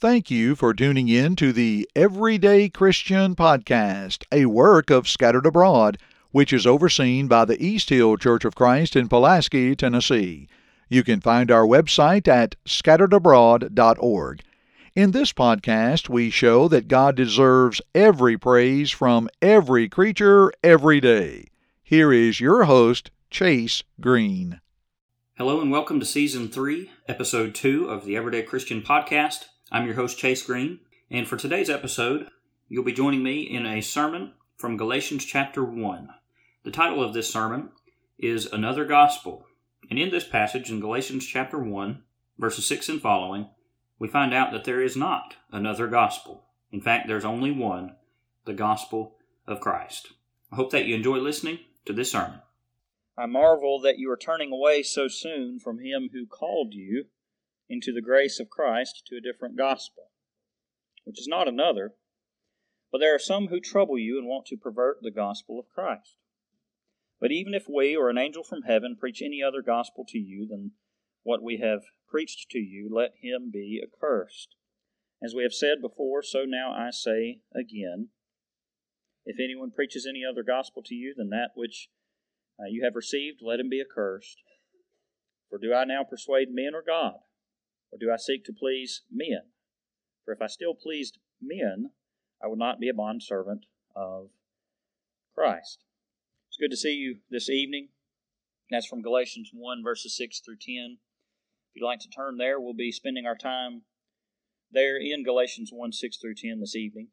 Thank you for tuning in to the Everyday Christian Podcast, a work of Scattered Abroad, which is overseen by the East Hill Church of Christ in Pulaski, Tennessee. You can find our website at scatteredabroad.org. In this podcast, we show that God deserves every praise from every creature every day. Here is your host, Chase Green. Hello and welcome to Season 3, Episode 2 of the Everyday Christian Podcast. I'm your host, Chase Green, and for today's episode, you'll be joining me in a sermon from Galatians chapter 1. The title of this sermon is Another Gospel, and in this passage in Galatians chapter 1, verses 6 and following, we find out that there is not another gospel. In fact, there's only one, the gospel of Christ. I hope that you enjoy listening to this sermon. I marvel that you are turning away so soon from him who called you into the grace of Christ to a different gospel, which is not another, but there are some who trouble you and want to pervert the gospel of Christ. But even if we or an angel from heaven preach any other gospel to you than what we have preached to you, let him be accursed. As we have said before, so now I say again if anyone preaches any other gospel to you than that which uh, you have received, let him be accursed. For do I now persuade men or God? Or do I seek to please men? For if I still pleased men, I would not be a bondservant of Christ. It's good to see you this evening. That's from Galatians 1, verses 6 through 10. If you'd like to turn there, we'll be spending our time there in Galatians 1 6 through 10 this evening.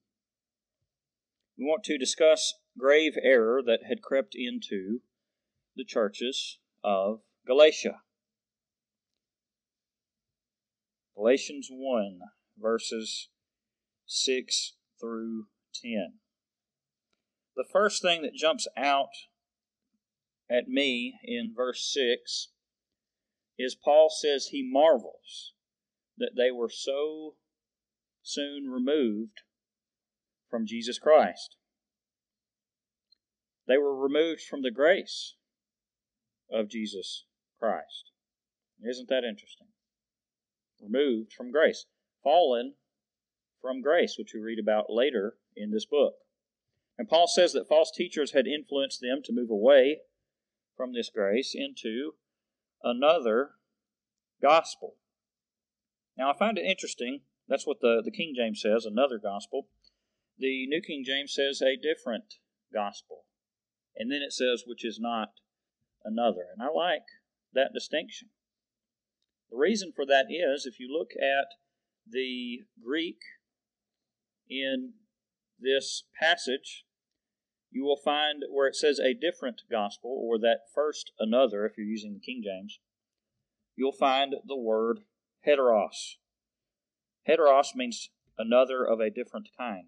We want to discuss grave error that had crept into the churches of Galatia. Galatians 1, verses 6 through 10. The first thing that jumps out at me in verse 6 is Paul says he marvels that they were so soon removed from Jesus Christ. They were removed from the grace of Jesus Christ. Isn't that interesting? Removed from grace. Fallen from grace, which we read about later in this book. And Paul says that false teachers had influenced them to move away from this grace into another gospel. Now, I find it interesting. That's what the, the King James says, another gospel. The New King James says a different gospel. And then it says, which is not another. And I like that distinction. The reason for that is if you look at the Greek in this passage, you will find where it says a different gospel, or that first another, if you're using the King James, you'll find the word heteros. Heteros means another of a different kind.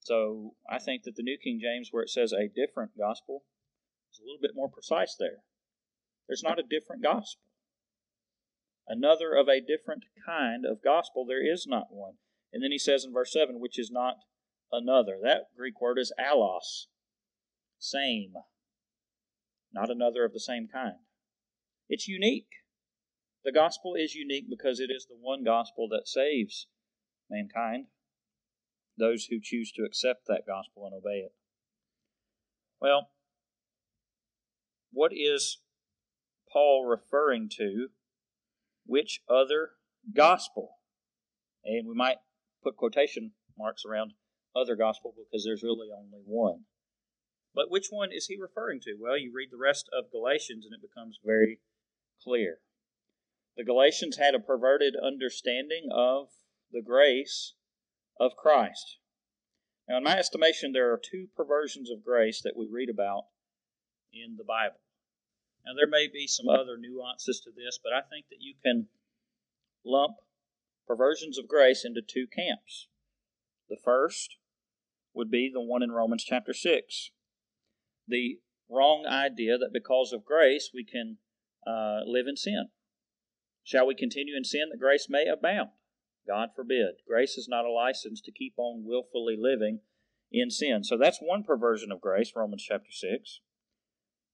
So I think that the New King James, where it says a different gospel, is a little bit more precise there. There's not a different gospel. Another of a different kind of gospel, there is not one. And then he says in verse 7, which is not another. That Greek word is allos, same, not another of the same kind. It's unique. The gospel is unique because it is the one gospel that saves mankind, those who choose to accept that gospel and obey it. Well, what is Paul referring to? Which other gospel? And we might put quotation marks around other gospel because there's really only one. But which one is he referring to? Well, you read the rest of Galatians and it becomes very clear. The Galatians had a perverted understanding of the grace of Christ. Now, in my estimation, there are two perversions of grace that we read about in the Bible. Now, there may be some other nuances to this, but I think that you can lump perversions of grace into two camps. The first would be the one in Romans chapter 6. The wrong idea that because of grace we can uh, live in sin. Shall we continue in sin that grace may abound? God forbid. Grace is not a license to keep on willfully living in sin. So that's one perversion of grace, Romans chapter 6.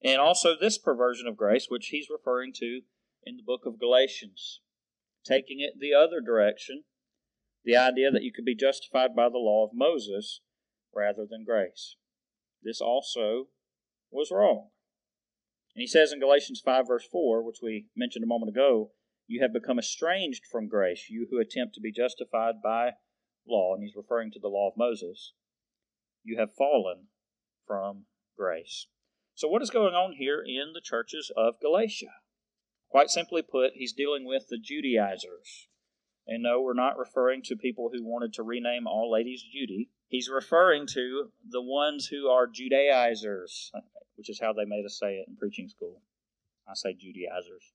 And also this perversion of grace, which he's referring to in the book of Galatians. taking it the other direction, the idea that you could be justified by the law of Moses rather than grace. This also was wrong. And he says in Galatians 5, verse 4, which we mentioned a moment ago, you have become estranged from grace, you who attempt to be justified by law. And he's referring to the law of Moses. You have fallen from grace. So, what is going on here in the churches of Galatia? Quite simply put, he's dealing with the Judaizers. And no, we're not referring to people who wanted to rename all ladies Judy. He's referring to the ones who are Judaizers, which is how they made us say it in preaching school. I say Judaizers.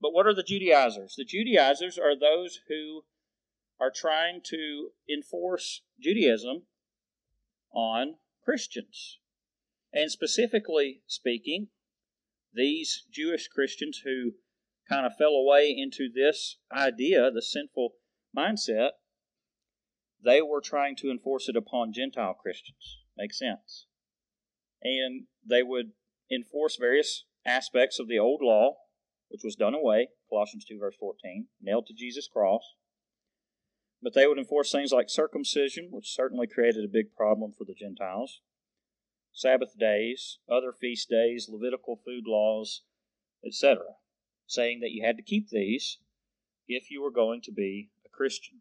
But what are the Judaizers? The Judaizers are those who are trying to enforce Judaism on Christians. And specifically speaking, these Jewish Christians who kind of fell away into this idea, the sinful mindset, they were trying to enforce it upon Gentile Christians. Makes sense. And they would enforce various aspects of the old law, which was done away, Colossians 2, verse 14, nailed to Jesus' cross. But they would enforce things like circumcision, which certainly created a big problem for the Gentiles, Sabbath days, other feast days, Levitical food laws, etc., saying that you had to keep these if you were going to be a Christian.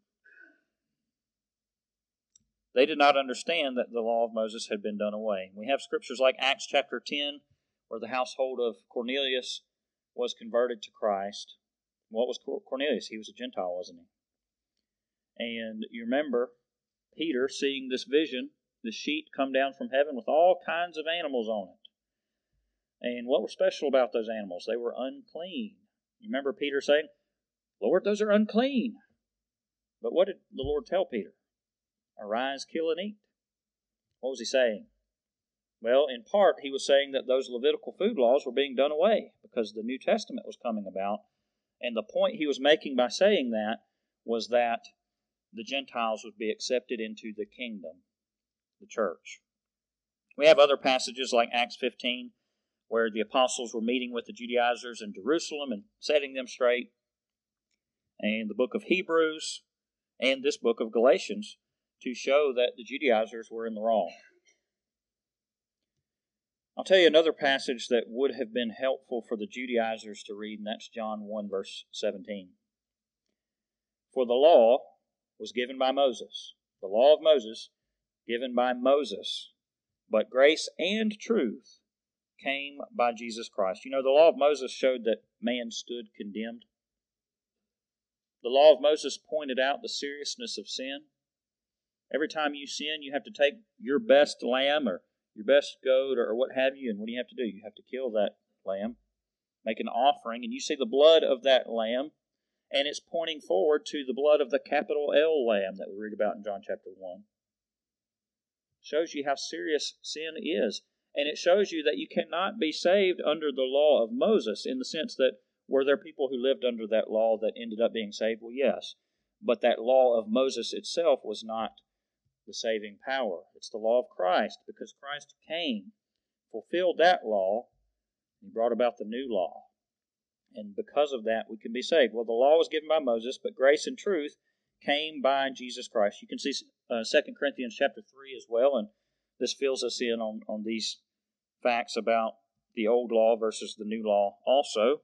They did not understand that the law of Moses had been done away. We have scriptures like Acts chapter 10, where the household of Cornelius was converted to Christ. What was Cornelius? He was a Gentile, wasn't he? And you remember Peter seeing this vision, the sheet come down from heaven with all kinds of animals on it. And what was special about those animals? They were unclean. You remember Peter saying, Lord, those are unclean. But what did the Lord tell Peter? Arise, kill, and eat. What was he saying? Well, in part, he was saying that those Levitical food laws were being done away because the New Testament was coming about. And the point he was making by saying that was that the Gentiles would be accepted into the kingdom, the church. We have other passages like Acts 15, where the apostles were meeting with the Judaizers in Jerusalem and setting them straight, and the book of Hebrews, and this book of Galatians to show that the Judaizers were in the wrong. I'll tell you another passage that would have been helpful for the Judaizers to read, and that's John 1, verse 17. For the law was given by Moses, the law of Moses given by Moses, but grace and truth came by Jesus Christ. You know, the law of Moses showed that man stood condemned. The law of Moses pointed out the seriousness of sin. Every time you sin, you have to take your best lamb or your best goat or what have you, and what do you have to do? You have to kill that lamb, make an offering, and you see the blood of that lamb, and it's pointing forward to the blood of the capital L lamb that we read about in John chapter 1. Shows you how serious sin is. And it shows you that you cannot be saved under the law of Moses in the sense that were there people who lived under that law that ended up being saved? Well, yes. But that law of Moses itself was not the saving power. It's the law of Christ because Christ came, fulfilled that law, and brought about the new law. And because of that, we can be saved. Well, the law was given by Moses, but grace and truth came by Jesus Christ. You can see uh, 2 Corinthians chapter 3 as well, and this fills us in on, on these facts about the old law versus the new law also.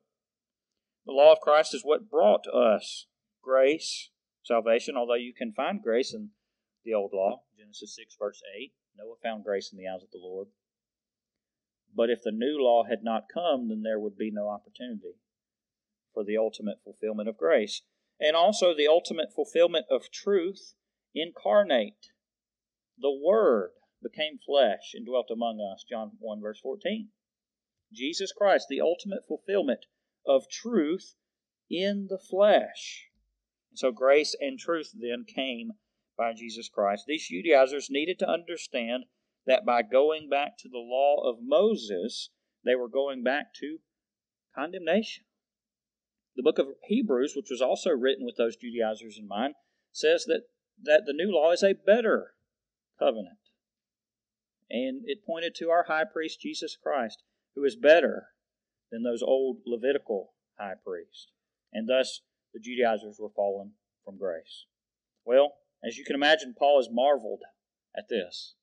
The law of Christ is what brought us grace, salvation, although you can find grace in the old law. Genesis 6, verse 8. Noah found grace in the eyes of the Lord. But if the new law had not come, then there would be no opportunity for the ultimate fulfillment of grace. And also the ultimate fulfillment of truth incarnate. The Word became flesh and dwelt among us. John 1, verse 14. Jesus Christ, the ultimate fulfillment of truth in the flesh. So grace and truth then came by Jesus Christ. These Judaizers needed to understand that by going back to the law of Moses, they were going back to condemnation. The book of Hebrews, which was also written with those Judaizers in mind, says that, that the new law is a better covenant. And it pointed to our high priest, Jesus Christ, who is better than those old Levitical high priests. And thus, the Judaizers were fallen from grace. Well, as you can imagine, Paul is marveled at this.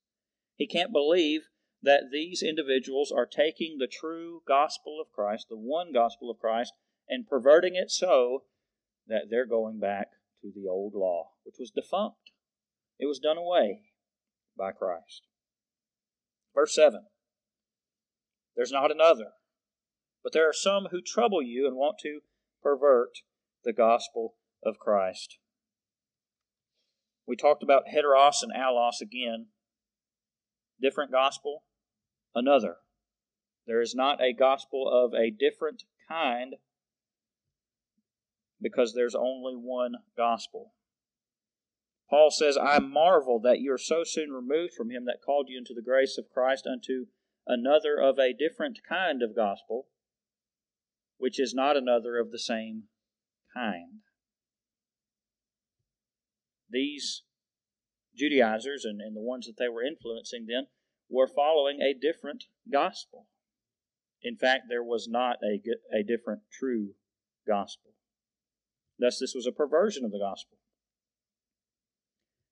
He can't believe that these individuals are taking the true gospel of Christ, the one gospel of Christ, and perverting it so that they're going back to the old law, which was defunct. It was done away by Christ. Verse 7 There's not another, but there are some who trouble you and want to pervert the gospel of Christ. We talked about heteros and allos again. Different gospel, another. There is not a gospel of a different kind because there's only one gospel. Paul says, I marvel that you are so soon removed from him that called you into the grace of Christ unto another of a different kind of gospel, which is not another of the same kind. These Judaizers and, and the ones that they were influencing then were following a different gospel. In fact, there was not a, a different true gospel. Thus, this was a perversion of the gospel.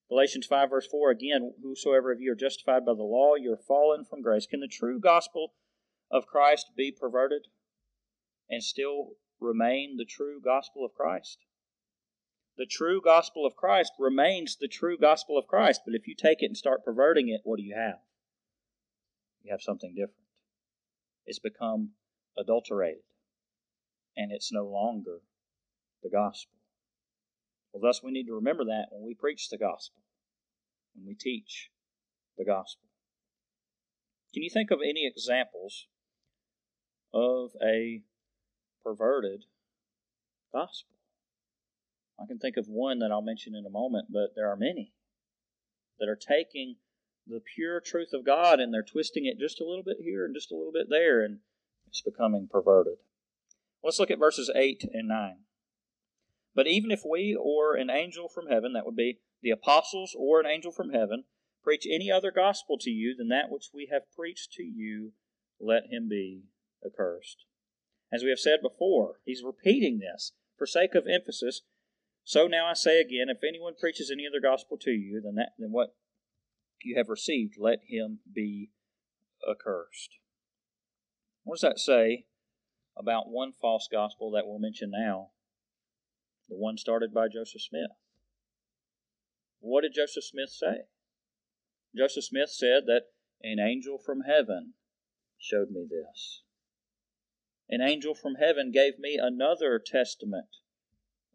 Galatians 5, verse 4 again, whosoever of you are justified by the law, you're fallen from grace. Can the true gospel of Christ be perverted and still remain the true gospel of Christ? The true gospel of Christ remains the true gospel of Christ, but if you take it and start perverting it, what do you have? You have something different. It's become adulterated, and it's no longer the gospel. Well, thus we need to remember that when we preach the gospel, when we teach the gospel. Can you think of any examples of a perverted gospel? I can think of one that I'll mention in a moment, but there are many that are taking the pure truth of God and they're twisting it just a little bit here and just a little bit there, and it's becoming perverted. Let's look at verses 8 and 9. But even if we or an angel from heaven, that would be the apostles or an angel from heaven, preach any other gospel to you than that which we have preached to you, let him be accursed. As we have said before, he's repeating this for sake of emphasis. So now I say again, if anyone preaches any other gospel to you than that than what you have received, let him be accursed. What does that say about one false gospel that we'll mention now? The one started by Joseph Smith. What did Joseph Smith say? Joseph Smith said that an angel from heaven showed me this. An angel from heaven gave me another testament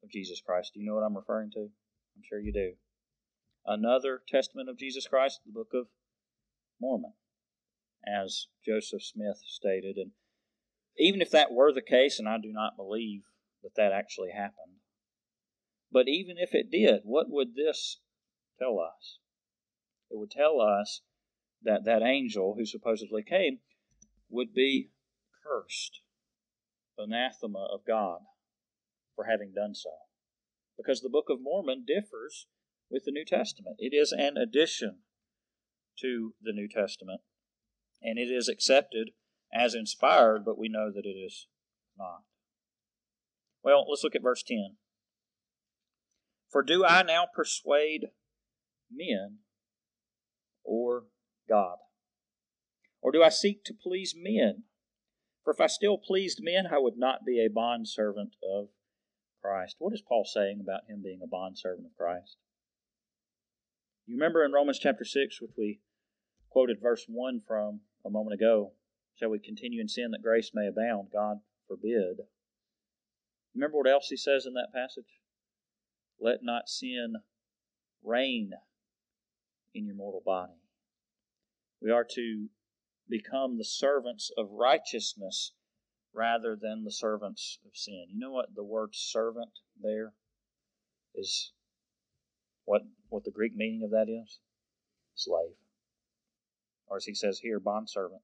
of Jesus Christ. Do you know what I'm referring to? I'm sure you do. Another testament of Jesus Christ, the Book of Mormon, as Joseph Smith stated. And even if that were the case, and I do not believe that that actually happened, but even if it did, what would this tell us? It would tell us that that angel who supposedly came would be cursed, anathema of God, for having done so. Because the Book of Mormon differs with the New Testament. It is an addition to the New Testament, and it is accepted as inspired, but we know that it is not. Well, let's look at verse 10. For do I now persuade men or God? Or do I seek to please men? For if I still pleased men, I would not be a bondservant of Christ. What is Paul saying about him being a bondservant of Christ? You remember in Romans chapter 6, which we quoted verse 1 from a moment ago, shall we continue in sin that grace may abound? God forbid. Remember what else he says in that passage? Let not sin reign in your mortal body. We are to become the servants of righteousness rather than the servants of sin. You know what the word servant there is what what the Greek meaning of that is? Slave. Or as he says here, bondservant.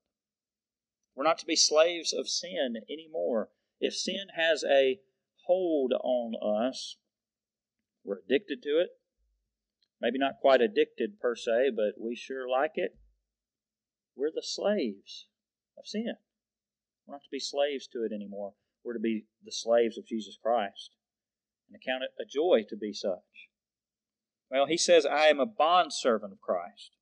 We're not to be slaves of sin anymore. If sin has a hold on us, we're addicted to it. Maybe not quite addicted per se, but we sure like it. We're the slaves of sin. We're not to be slaves to it anymore. We're to be the slaves of Jesus Christ. and account it a joy to be such. Well, he says, I am a bondservant of Christ.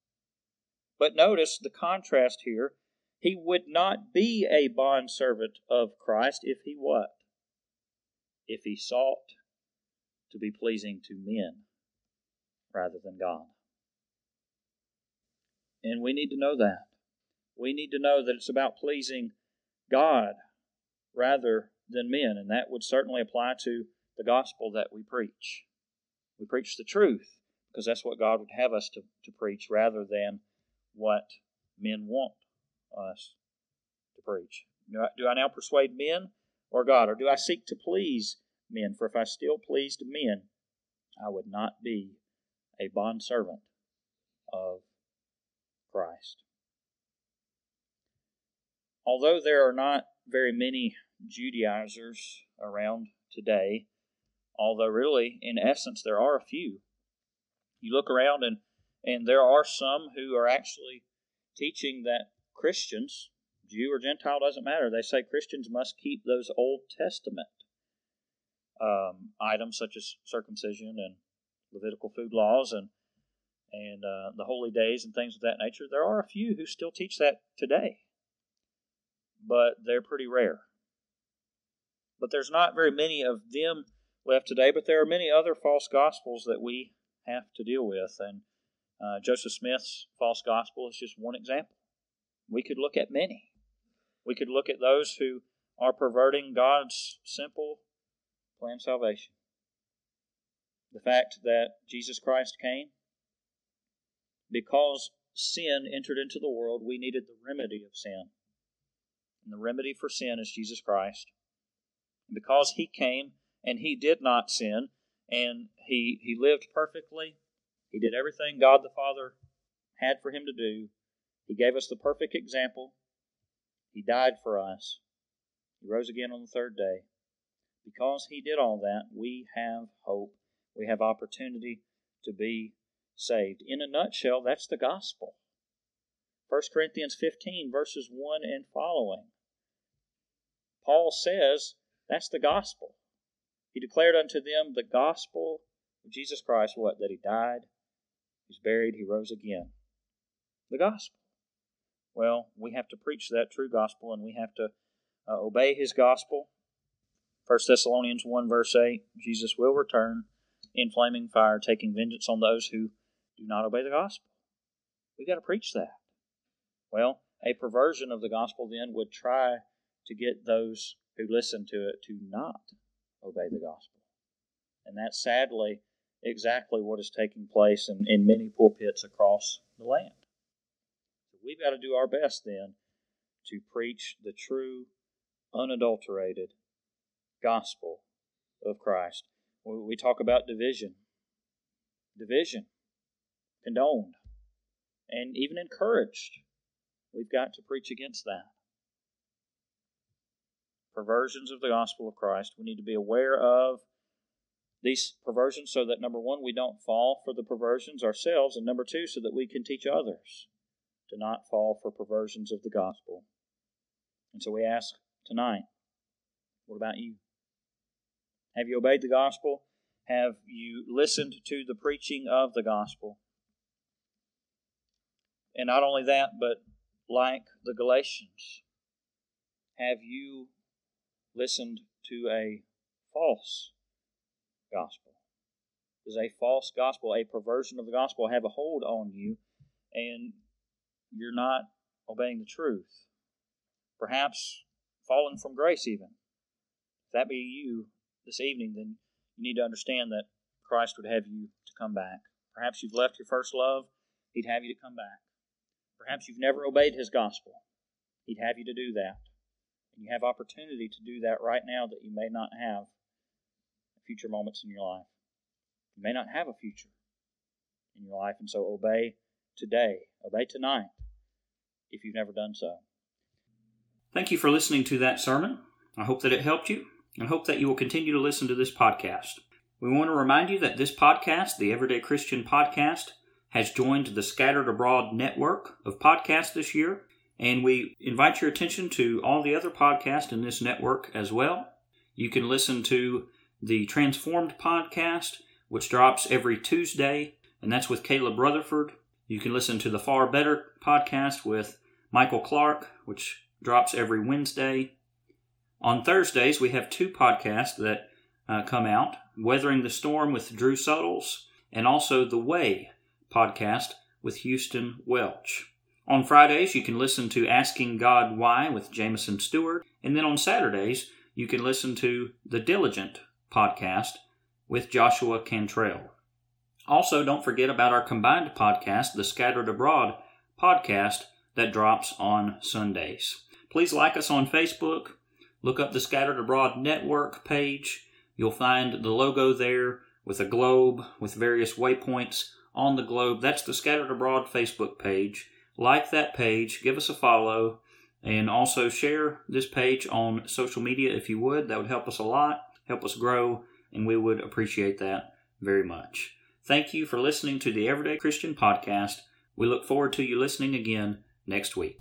But notice the contrast here. He would not be a bondservant of Christ if he what? If he sought to be pleasing to men rather than God. And we need to know that. We need to know that it's about pleasing God rather than men, and that would certainly apply to the gospel that we preach. We preach the truth because that's what God would have us to, to preach rather than what men want us to preach. Do I, do I now persuade men or God, or do I seek to please men? For if I still pleased men, I would not be a bondservant of Christ. Although there are not very many Judaizers around today, although really, in essence, there are a few. You look around and, and there are some who are actually teaching that Christians, Jew or Gentile, doesn't matter. They say Christians must keep those Old Testament um, items such as circumcision and Levitical food laws and and uh, the holy days and things of that nature. There are a few who still teach that today, but they're pretty rare. But there's not very many of them left today, but there are many other false gospels that we have to deal with. And uh, Joseph Smith's false gospel is just one example. We could look at many. We could look at those who are perverting God's simple plan salvation. The fact that Jesus Christ came, because sin entered into the world, we needed the remedy of sin. And the remedy for sin is Jesus Christ. And because he came and he did not sin, and he, he lived perfectly, he did everything God the Father had for him to do. He gave us the perfect example. He died for us. He rose again on the third day. Because he did all that, we have hope. We have opportunity to be saved. In a nutshell, that's the gospel. 1 Corinthians 15, verses 1 and following. Paul says that's the gospel. He declared unto them the gospel of Jesus Christ, what? That he died, he was buried, he rose again. The gospel. Well, we have to preach that true gospel and we have to uh, obey his gospel. 1 Thessalonians 1, verse 8 Jesus will return in flaming fire, taking vengeance on those who do not obey the gospel. We've got to preach that. Well, a perversion of the gospel then would try to get those who listen to it to not obey the gospel. And that's sadly exactly what is taking place in, in many pulpits across the land. We've got to do our best then to preach the true, unadulterated gospel of Christ. We talk about division. Division condoned and even encouraged. We've got to preach against that. Perversions of the gospel of Christ. We need to be aware of these perversions so that number one, we don't fall for the perversions ourselves, and number two, so that we can teach others to not fall for perversions of the gospel. And so we ask tonight, what about you? Have you obeyed the gospel? Have you listened to the preaching of the gospel? And not only that, but like the Galatians, have you listened to a false gospel? Does a false gospel, a perversion of the gospel, have a hold on you and you're not obeying the truth? Perhaps fallen from grace, even. If that be you this evening, then you need to understand that Christ would have you to come back. Perhaps you've left your first love, He'd have you to come back. Perhaps you've never obeyed His gospel. He'd have you to do that. And you have opportunity to do that right now that you may not have future moments in your life. You may not have a future in your life, and so obey today. Obey tonight if you've never done so. Thank you for listening to that sermon. I hope that it helped you and hope that you will continue to listen to this podcast. We want to remind you that this podcast, the Everyday Christian Podcast, has joined the Scattered Abroad network of podcasts this year, and we invite your attention to all the other podcasts in this network as well. You can listen to the Transformed podcast, which drops every Tuesday, and that's with Caleb Rutherford. You can listen to the Far Better podcast with Michael Clark, which drops every Wednesday. On Thursdays, we have two podcasts that uh, come out Weathering the Storm with Drew Suttles, and also The Way podcast with Houston Welch. On Fridays, you can listen to Asking God Why with Jameson Stewart, and then on Saturdays, you can listen to The Diligent podcast with Joshua Cantrell. Also, don't forget about our combined podcast, the Scattered Abroad podcast, that drops on Sundays. Please like us on Facebook. Look up the Scattered Abroad Network page. You'll find the logo there with a globe with various waypoints on the globe. That's the Scattered Abroad Facebook page. Like that page, give us a follow, and also share this page on social media if you would. That would help us a lot, help us grow, and we would appreciate that very much. Thank you for listening to the Everyday Christian Podcast. We look forward to you listening again next week.